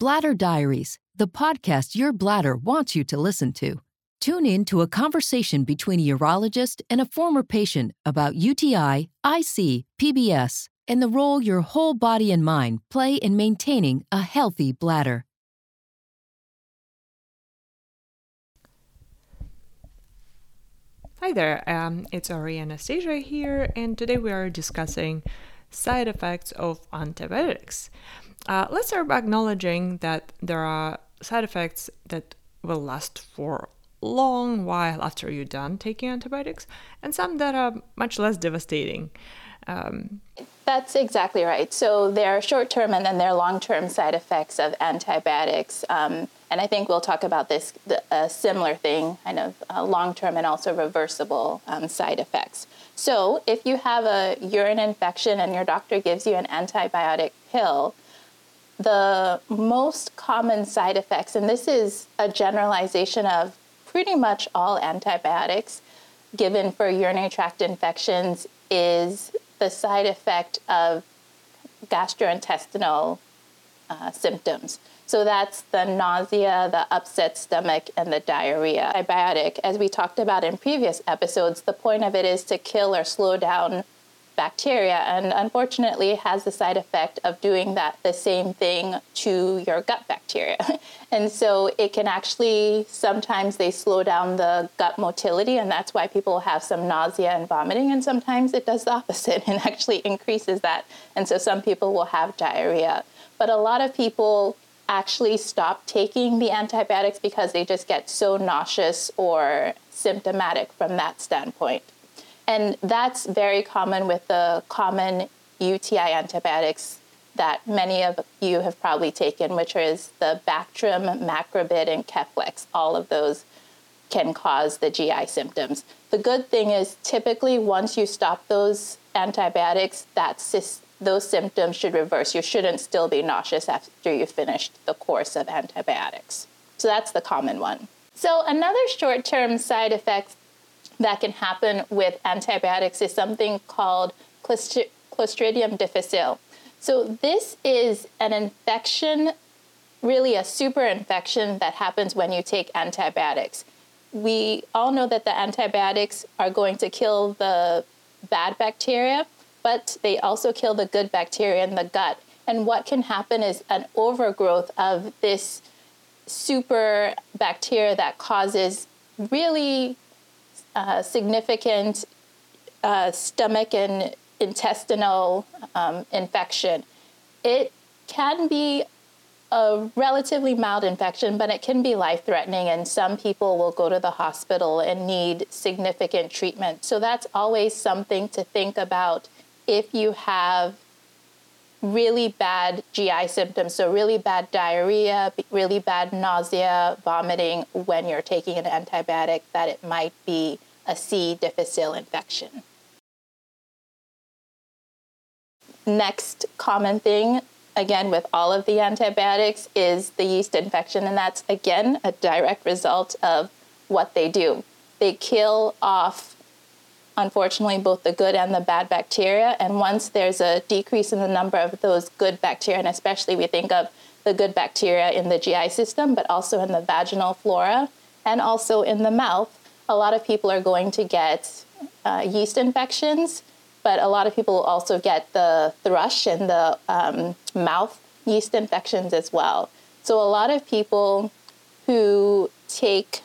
Bladder Diaries, the podcast your bladder wants you to listen to. Tune in to a conversation between a urologist and a former patient about UTI, IC, PBS, and the role your whole body and mind play in maintaining a healthy bladder. Hi there, um, it's Ari Anastasia here, and today we are discussing side effects of antibiotics. Uh, let's start by acknowledging that there are side effects that will last for a long while after you're done taking antibiotics, and some that are much less devastating. Um, That's exactly right. So there are short term and then there are long term side effects of antibiotics. Um, and I think we'll talk about this, a similar thing, kind of uh, long term and also reversible um, side effects. So if you have a urine infection and your doctor gives you an antibiotic pill, the most common side effects, and this is a generalization of pretty much all antibiotics given for urinary tract infections, is the side effect of gastrointestinal uh, symptoms. So that's the nausea, the upset stomach, and the diarrhea. Antibiotic, as we talked about in previous episodes, the point of it is to kill or slow down bacteria and unfortunately has the side effect of doing that the same thing to your gut bacteria. And so it can actually sometimes they slow down the gut motility and that's why people have some nausea and vomiting and sometimes it does the opposite and actually increases that. And so some people will have diarrhea. But a lot of people actually stop taking the antibiotics because they just get so nauseous or symptomatic from that standpoint and that's very common with the common UTI antibiotics that many of you have probably taken, which is the Bactrim, Macrobid, and Keflex. All of those can cause the GI symptoms. The good thing is typically once you stop those antibiotics, that those symptoms should reverse. You shouldn't still be nauseous after you finished the course of antibiotics. So that's the common one. So another short-term side effect that can happen with antibiotics is something called Clostridium difficile. So, this is an infection, really a super infection that happens when you take antibiotics. We all know that the antibiotics are going to kill the bad bacteria, but they also kill the good bacteria in the gut. And what can happen is an overgrowth of this super bacteria that causes really uh, significant uh, stomach and intestinal um, infection. It can be a relatively mild infection, but it can be life threatening, and some people will go to the hospital and need significant treatment. So that's always something to think about if you have really bad GI symptoms, so really bad diarrhea, really bad nausea, vomiting when you're taking an antibiotic, that it might be a C. difficile infection. Next common thing, again, with all of the antibiotics, is the yeast infection, and that's again a direct result of what they do. They kill off, unfortunately, both the good and the bad bacteria, and once there's a decrease in the number of those good bacteria, and especially we think of the good bacteria in the GI system, but also in the vaginal flora and also in the mouth, a lot of people are going to get uh, yeast infections, but a lot of people also get the thrush and the um, mouth yeast infections as well. So, a lot of people who take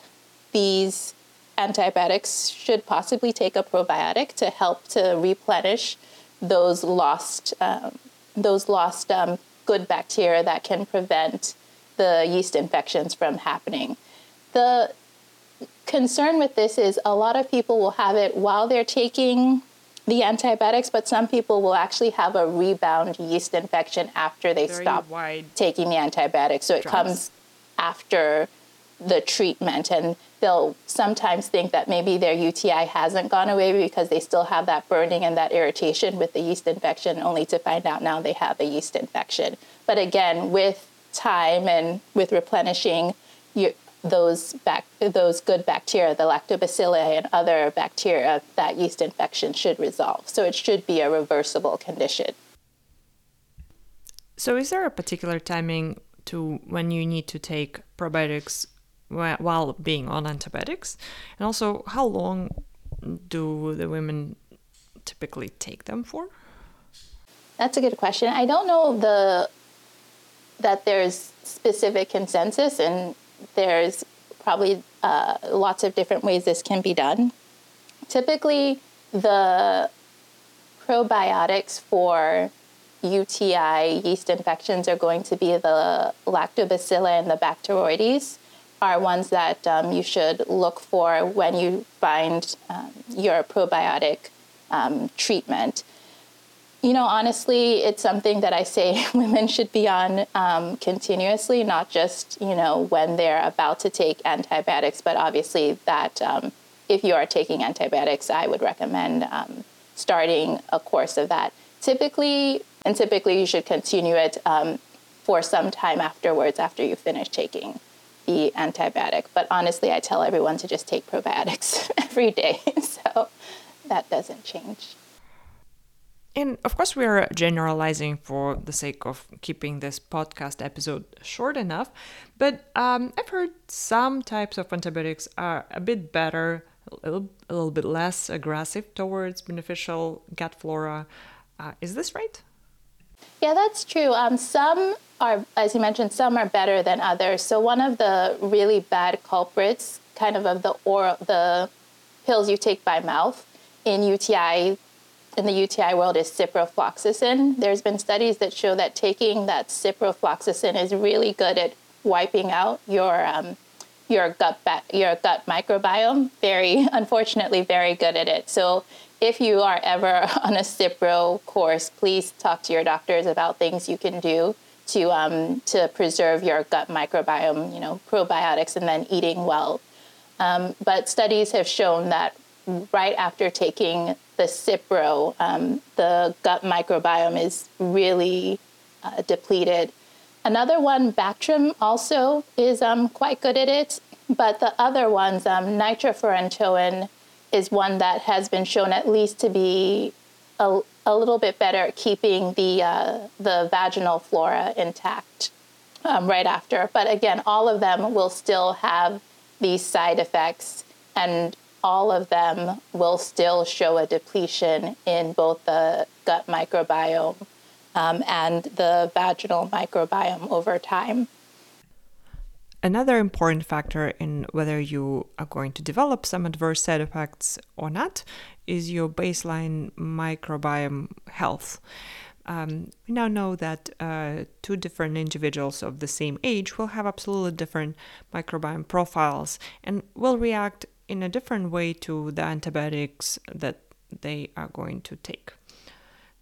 these antibiotics should possibly take a probiotic to help to replenish those lost, um, those lost um, good bacteria that can prevent the yeast infections from happening. The concern with this is a lot of people will have it while they're taking the antibiotics, but some people will actually have a rebound yeast infection after they Very stop taking the antibiotics. So it comes after the treatment, and they'll sometimes think that maybe their UTI hasn't gone away because they still have that burning and that irritation with the yeast infection, only to find out now they have a yeast infection. But again, with time and with replenishing your, those those good bacteria, the lactobacilli and other bacteria that yeast infection should resolve. So it should be a reversible condition. So is there a particular timing to when you need to take probiotics while being on antibiotics? And also, how long do the women typically take them for? That's a good question. I don't know the that there's specific consensus, and there's probably uh, lots of different ways this can be done. Typically, the probiotics for UTI yeast infections are going to be the lactobacilli and the bacteroides are ones that um, you should look for when you find um, your probiotic um, treatment. You know, honestly, it's something that I say women should be on um, continuously, not just, you know, when they're about to take antibiotics, but obviously that um, if you are taking antibiotics, I would recommend starting a course of that. Typically, and typically you should continue it for some time afterwards after you finish taking the antibiotic. But honestly, I tell everyone to just take probiotics every day. So that doesn't change. And of course, we are generalizing for the sake of keeping this podcast episode short enough. But um, I've heard some types of antibiotics are a bit better, a little, a little bit less aggressive towards beneficial gut flora. Uh, is this right? Yeah, that's true. Um, some are, as you mentioned, some are better than others. So one of the really bad culprits, kind of of the oral, the pills you take by mouth in UTI, in the UTI world is ciprofloxacin. There's been studies that show that taking that ciprofloxacin is really good at wiping out your um, your gut ba- your gut microbiome. Very unfortunately, very good at it. So if you are ever on a Cipro course, please talk to your doctors about things you can do to um, to preserve your gut microbiome, you know, probiotics, and then eating well. Um, but studies have shown that right after taking the Cipro, um, the gut microbiome is really uh, depleted. Another one, Bactrim, also is um, quite good at it. But the other ones, um, nitrofurantoin, is one that has been shown at least to be a, a little bit better at keeping the uh, the vaginal flora intact um, right after. But again, all of them will still have these side effects, and all of them will still show a depletion in both the gut microbiome um, and the vaginal microbiome over time. Another important factor in whether you are going to develop some adverse side effects or not is your baseline microbiome health. Um, we now know that uh, two different individuals of the same age will have absolutely different microbiome profiles and will react in a different way to the antibiotics that they are going to take.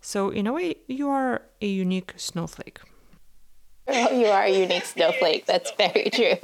So, in a way, you are a unique snowflake. Oh, you are a unique snowflake. That's very true.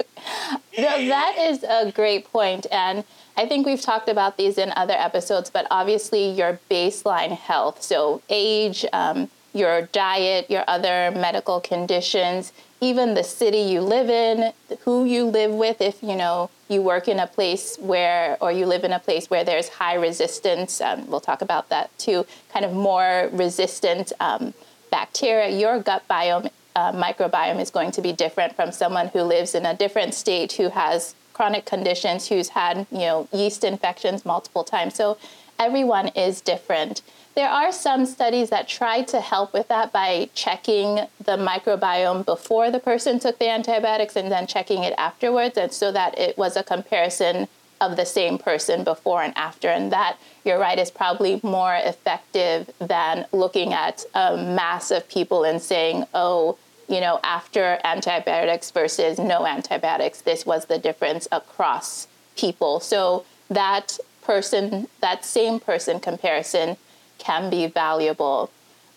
No, that is a great point. And I think we've talked about these in other episodes, but obviously, your baseline health, so age, um, your diet, your other medical conditions, even the city you live in, who you live with, if you know you work in a place where, or you live in a place where there's high resistance, um, we'll talk about that too, kind of more resistant um, bacteria, your gut biome uh, microbiome is going to be different from someone who lives in a different state who has chronic conditions, who's had you know yeast infections multiple times. So everyone is different. There are some studies that try to help with that by checking the microbiome before the person took the antibiotics and then checking it afterwards, and so that it was a comparison of the same person before and after. And that, you're right, is probably more effective than looking at a mass of people and saying, oh, you know, after antibiotics versus no antibiotics, this was the difference across people. So that person, that same person comparison can be valuable.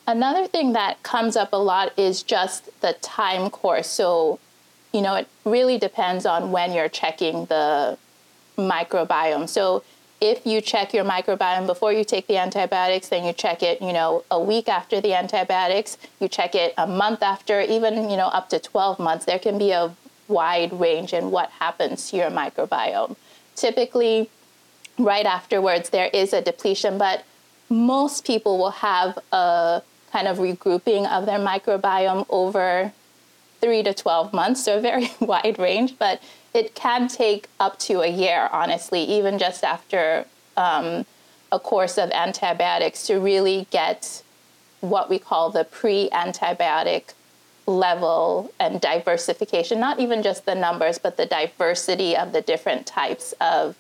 Another thing that comes up a lot is just the time course. So, you know, it really depends on when you're checking the microbiome. So if you check your microbiome before you take the antibiotics, then you check it, you know, a week after the antibiotics, you check it a month after, even, you know, up to 12 months. There can be a wide range in what happens to your microbiome. Typically, right afterwards, there is a depletion, but most people will have a kind of regrouping of their microbiome over three to 12 months, so a very wide range, but it can take up to a year, honestly, even just after um, a course of antibiotics to really get what we call the pre antibiotic level and diversification, not even just the numbers, but the diversity of the different types of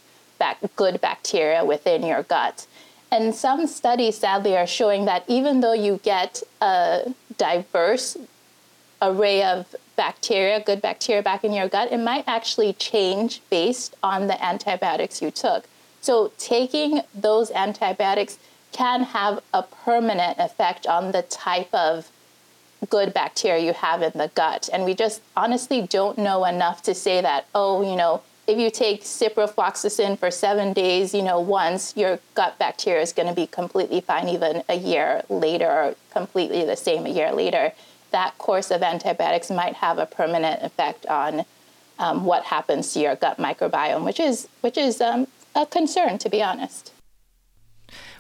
good bacteria within your gut. And some studies, sadly, are showing that even though you get a diverse array of bacteria, good bacteria back in your gut, it might actually change based on the antibiotics you took. So, taking those antibiotics can have a permanent effect on the type of good bacteria you have in the gut. And we just honestly don't know enough to say that, oh, you know, if you take ciprofloxacin for seven days, you know, once, your gut bacteria is going to be completely fine even a year later, or completely the same a year later. That course of antibiotics might have a permanent effect on um, what happens to your gut microbiome, which is which is um, a concern, to be honest.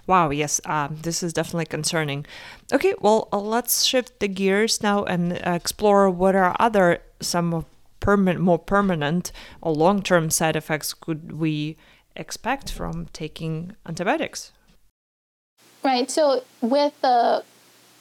Wow, yes, um, this is definitely concerning. Okay, well, uh, let's shift the gears now and uh, explore what are other some permanent, more permanent or long term side effects could we expect from taking antibiotics? Right. So, with the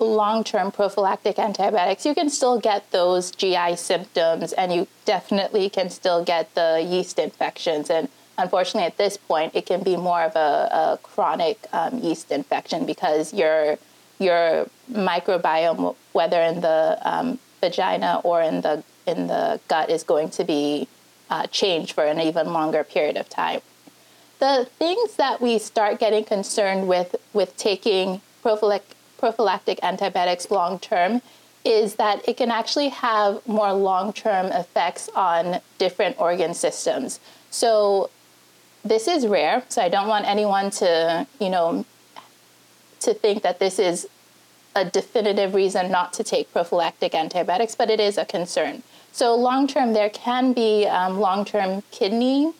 long term prophylactic antibiotics, you can still get those GI symptoms and you definitely can still get the yeast infections. And unfortunately, at this point, it can be more of a, a chronic um, yeast infection because your your microbiome, whether in the um, vagina or in the in the gut is going to be uh, changed for an even longer period of time. The things that we start getting concerned with with taking prophylactic, prophylactic antibiotics long term is that it can actually have more long term effects on different organ systems. So this is rare, so I don't want anyone to, you know, to think that this is a definitive reason not to take prophylactic antibiotics, but it is a concern. So long term, there can be um, long term kidney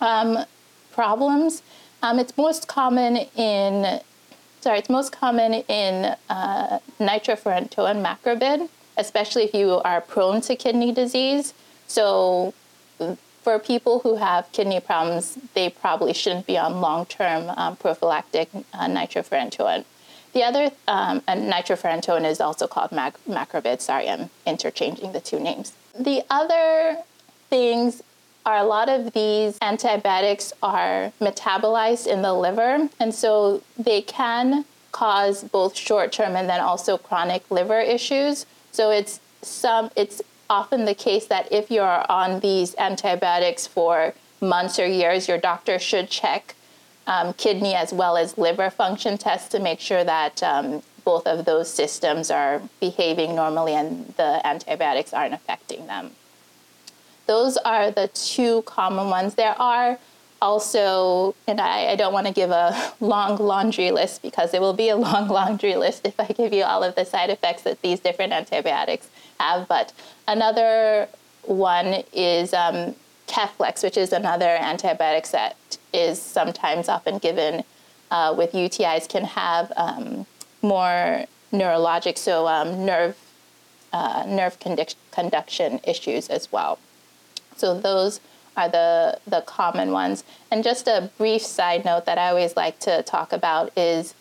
um, problems. Um, it's most common in sorry, it's most common in uh, nitrofurantoin macrobid, especially if you are prone to kidney disease. So for people who have kidney problems, they probably shouldn't be on long term um, prophylactic uh, nitrofurantoin. The other, um, and nitrofurantoin is also called mac- macrobid. Sorry, I'm interchanging the two names. The other things are a lot of these antibiotics are metabolized in the liver, and so they can cause both short-term and then also chronic liver issues. So it's some it's often the case that if you're on these antibiotics for months or years, your doctor should check um, kidney as well as liver function tests to make sure that um, both of those systems are behaving normally and the antibiotics aren't affecting them. Those are the two common ones. There are also, and I, I don't want to give a long laundry list because it will be a long laundry list if I give you all of the side effects that these different antibiotics have. But another one is um, Keflex, which is another antibiotic that is sometimes often given uh, with UTIs, can have um, more neurologic, so um, nerve uh, nerve conduct- conduction issues as well. So those are the the common ones. And just a brief side note that I always like to talk about is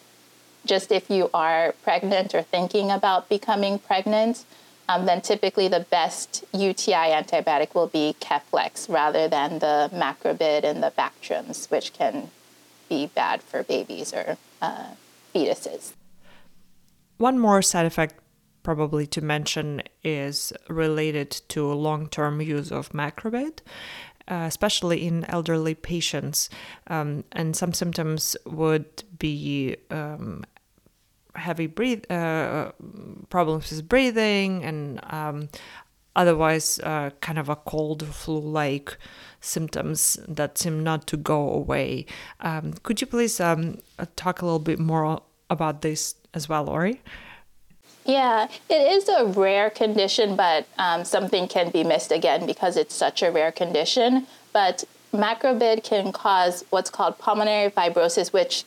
just if you are pregnant or thinking about becoming pregnant, um, then typically the best UTI antibiotic will be Keflex rather than the Macrobid and the Bactrims, which can be bad for babies or uh, fetuses. One more side effect probably to mention is related to long term use of macrobid. Uh, especially in elderly patients, um, and some symptoms would be um, heavy breathe uh, problems with breathing and um, otherwise uh, kind of a cold flu-like symptoms that seem not to go away. Um, could you please um, talk a little bit more about this as well, Lori? Yeah, it is a rare condition, but um, something can be missed again because it's such a rare condition. But macrobid can cause what's called pulmonary fibrosis, which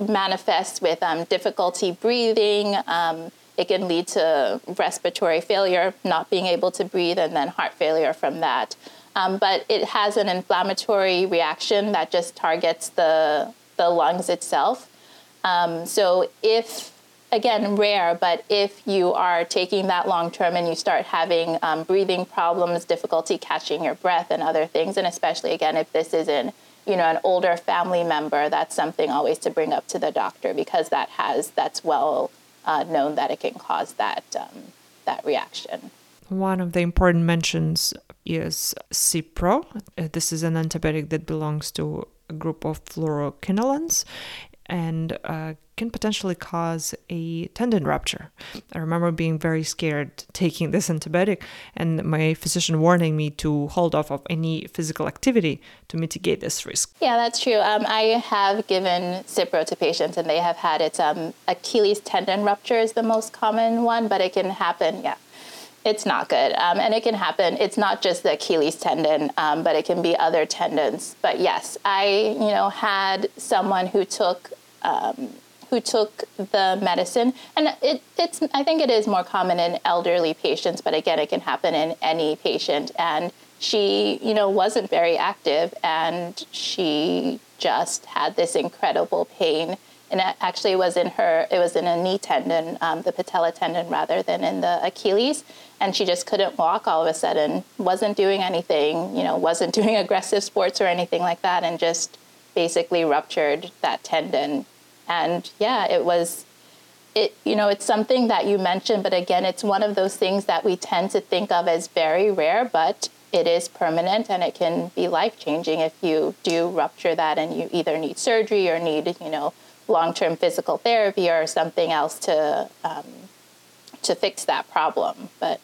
manifests with um, difficulty breathing, um, it can lead to respiratory failure, not being able to breathe, and then heart failure from that. Um, but it has an inflammatory reaction that just targets the, the lungs itself. Um, so if again rare but if you are taking that long term and you start having um, breathing problems difficulty catching your breath and other things and especially again if this is in you know an older family member that's something always to bring up to the doctor because that has that's well uh, known that it can cause that um, that reaction. One of the important mentions is cipro. Uh, this is an antibiotic that belongs to a group of fluoroquinolones and uh, can potentially cause a tendon rupture. I remember being very scared taking this antibiotic and my physician warning me to hold off of any physical activity to mitigate this risk. Yeah, that's true. Um, I have given Cipro to patients and they have had it. Um, Achilles tendon rupture is the most common one, but it can happen, yeah, it's not good. Um, and it can happen. It's not just the Achilles tendon, um, but it can be other tendons. But yes, I, you know, had someone who took um, who took the medicine, and it, it's I think it is more common in elderly patients, but again, it can happen in any patient. And she, you know, wasn't very active, and she just had this incredible pain. And it actually was in her, it was in a knee tendon, um, the patella tendon, rather than in the Achilles. And she just couldn't walk all of a sudden, wasn't doing anything, you know, wasn't doing aggressive sports or anything like that, and just basically ruptured that tendon. And yeah, it was it you know it's something that you mentioned but again it's one of those things that we tend to think of as very rare but it is permanent and it can be life changing if you do rupture that and you either need surgery or need you know long-term physical therapy or something else to um, to fix that problem. But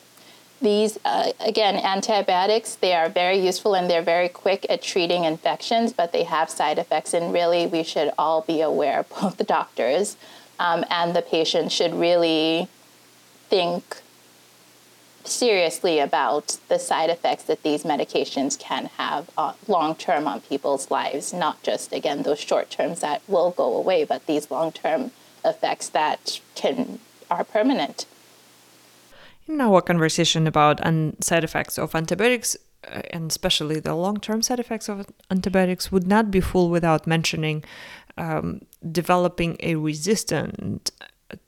these, uh, again, antibiotics, they are very useful and they're very quick at treating infections, but they have side effects. And really, we should all be aware, both the doctors um, and the patients should really think seriously about the side effects that these medications can have uh, long term on people's lives, not just, again, those short terms that will go away, but these long term effects that can are permanent. In our conversation about side effects of antibiotics, uh, and especially the long term side effects of antibiotics, would not be full without mentioning um, developing a resistant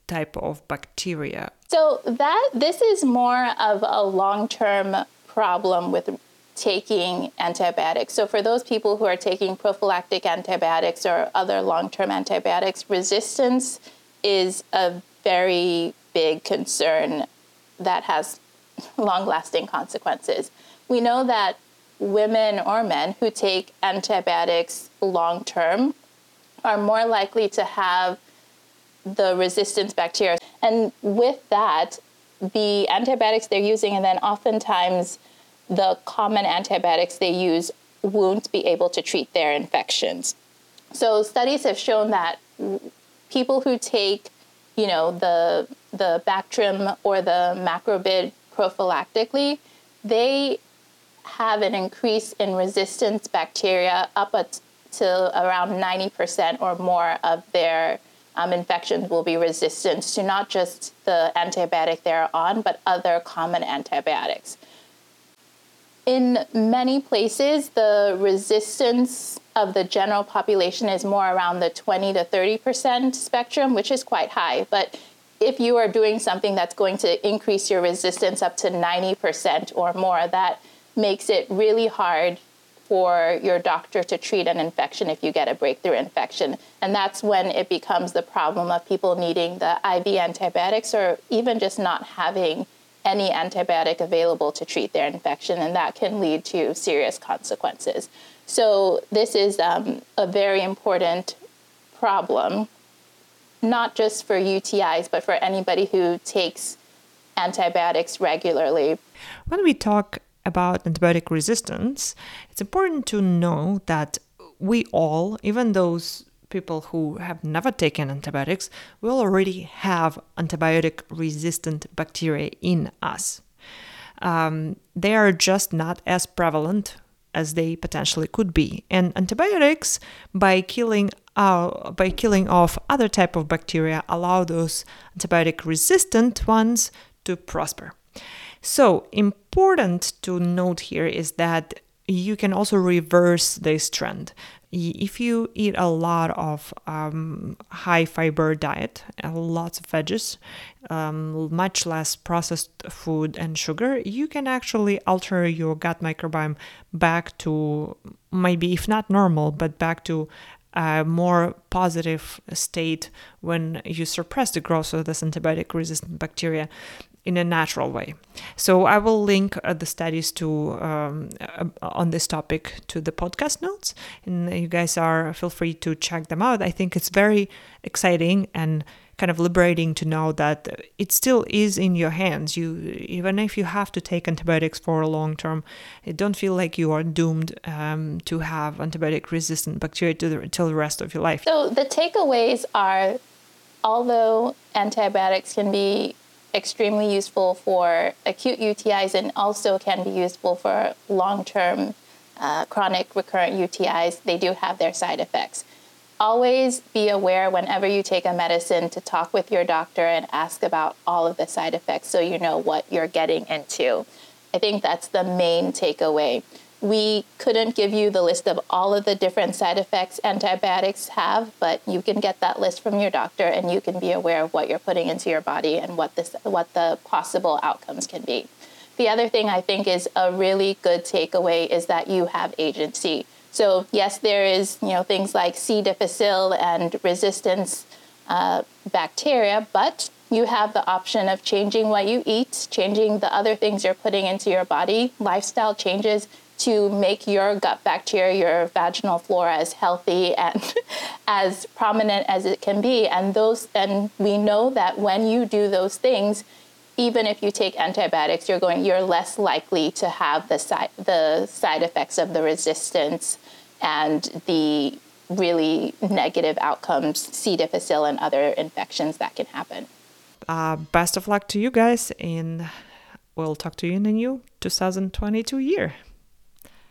type of bacteria. So that this is more of a long-term problem with taking antibiotics. So for those people who are taking prophylactic antibiotics or other long-term antibiotics, resistance is a very big concern that has long lasting consequences. We know that women or men who take antibiotics long term are more likely to have the resistance bacteria. And with that, the antibiotics they're using, and then oftentimes the common antibiotics they use won't be able to treat their infections. So studies have shown that people who take, you know, the the Bactrim or the Macrobid prophylactically, they have an increase in resistance bacteria up to around 90% or more of their um, infections will be resistant to not just the antibiotic they're on, but other common antibiotics. In many places, the resistance of the general population is more around the 20 to 30% spectrum, which is quite high. But if you are doing something that's going to increase your resistance up to 90% or more, that makes it really hard for your doctor to treat an infection if you get a breakthrough infection. And that's when it becomes the problem of people needing the IV antibiotics or even just not having any antibiotic available to treat their infection, and that can lead to serious consequences. So, this is um, a very important problem not just for UTIs, but for anybody who takes antibiotics regularly. When we talk about antibiotic resistance, it's important to know that we all, even those people who have never taken antibiotics, will already have antibiotic resistant bacteria in us. Um, they are just not as prevalent as they potentially could be. And antibiotics, by killing uh, by killing off other type of bacteria, allow those antibiotic resistant ones to prosper. So important to note here is that you can also reverse this trend if you eat a lot of um, high fiber diet, uh, lots of veggies, um, much less processed food and sugar, you can actually alter your gut microbiome back to maybe, if not normal, but back to a more positive state when you suppress the growth of this antibiotic resistant bacteria in a natural way. So I will link uh, the studies to um, uh, on this topic to the podcast notes, and you guys are feel free to check them out. I think it's very exciting and kind of liberating to know that it still is in your hands. You even if you have to take antibiotics for a long term, it don't feel like you are doomed um, to have antibiotic resistant bacteria the, till the rest of your life. So the takeaways are, although antibiotics can be extremely useful for acute UTIs and also can be useful for long term uh, chronic recurrent UTIs. They do have their side effects. Always be aware whenever you take a medicine to talk with your doctor and ask about all of the side effects so you know what you're getting into. I think that's the main takeaway we couldn't give you the list of all of the different side effects antibiotics have, but you can get that list from your doctor and you can be aware of what you're putting into your body and what this what the possible outcomes can be. The other thing I think is a really good takeaway is that you have agency. So yes, there is you know things like C. difficile and resistance uh, bacteria, but you have the option of changing what you eat, changing the other things you're putting into your body, lifestyle changes to make your gut bacteria, your vaginal flora as healthy and as prominent as it can be. And those and we know that when you do those things, even if you take antibiotics, you're going you're less likely to have the side the side effects of the resistance and the really negative outcomes, C. difficile and other infections that can happen. Uh, best of luck to you guys, and we'll talk to you in the new 2022 year.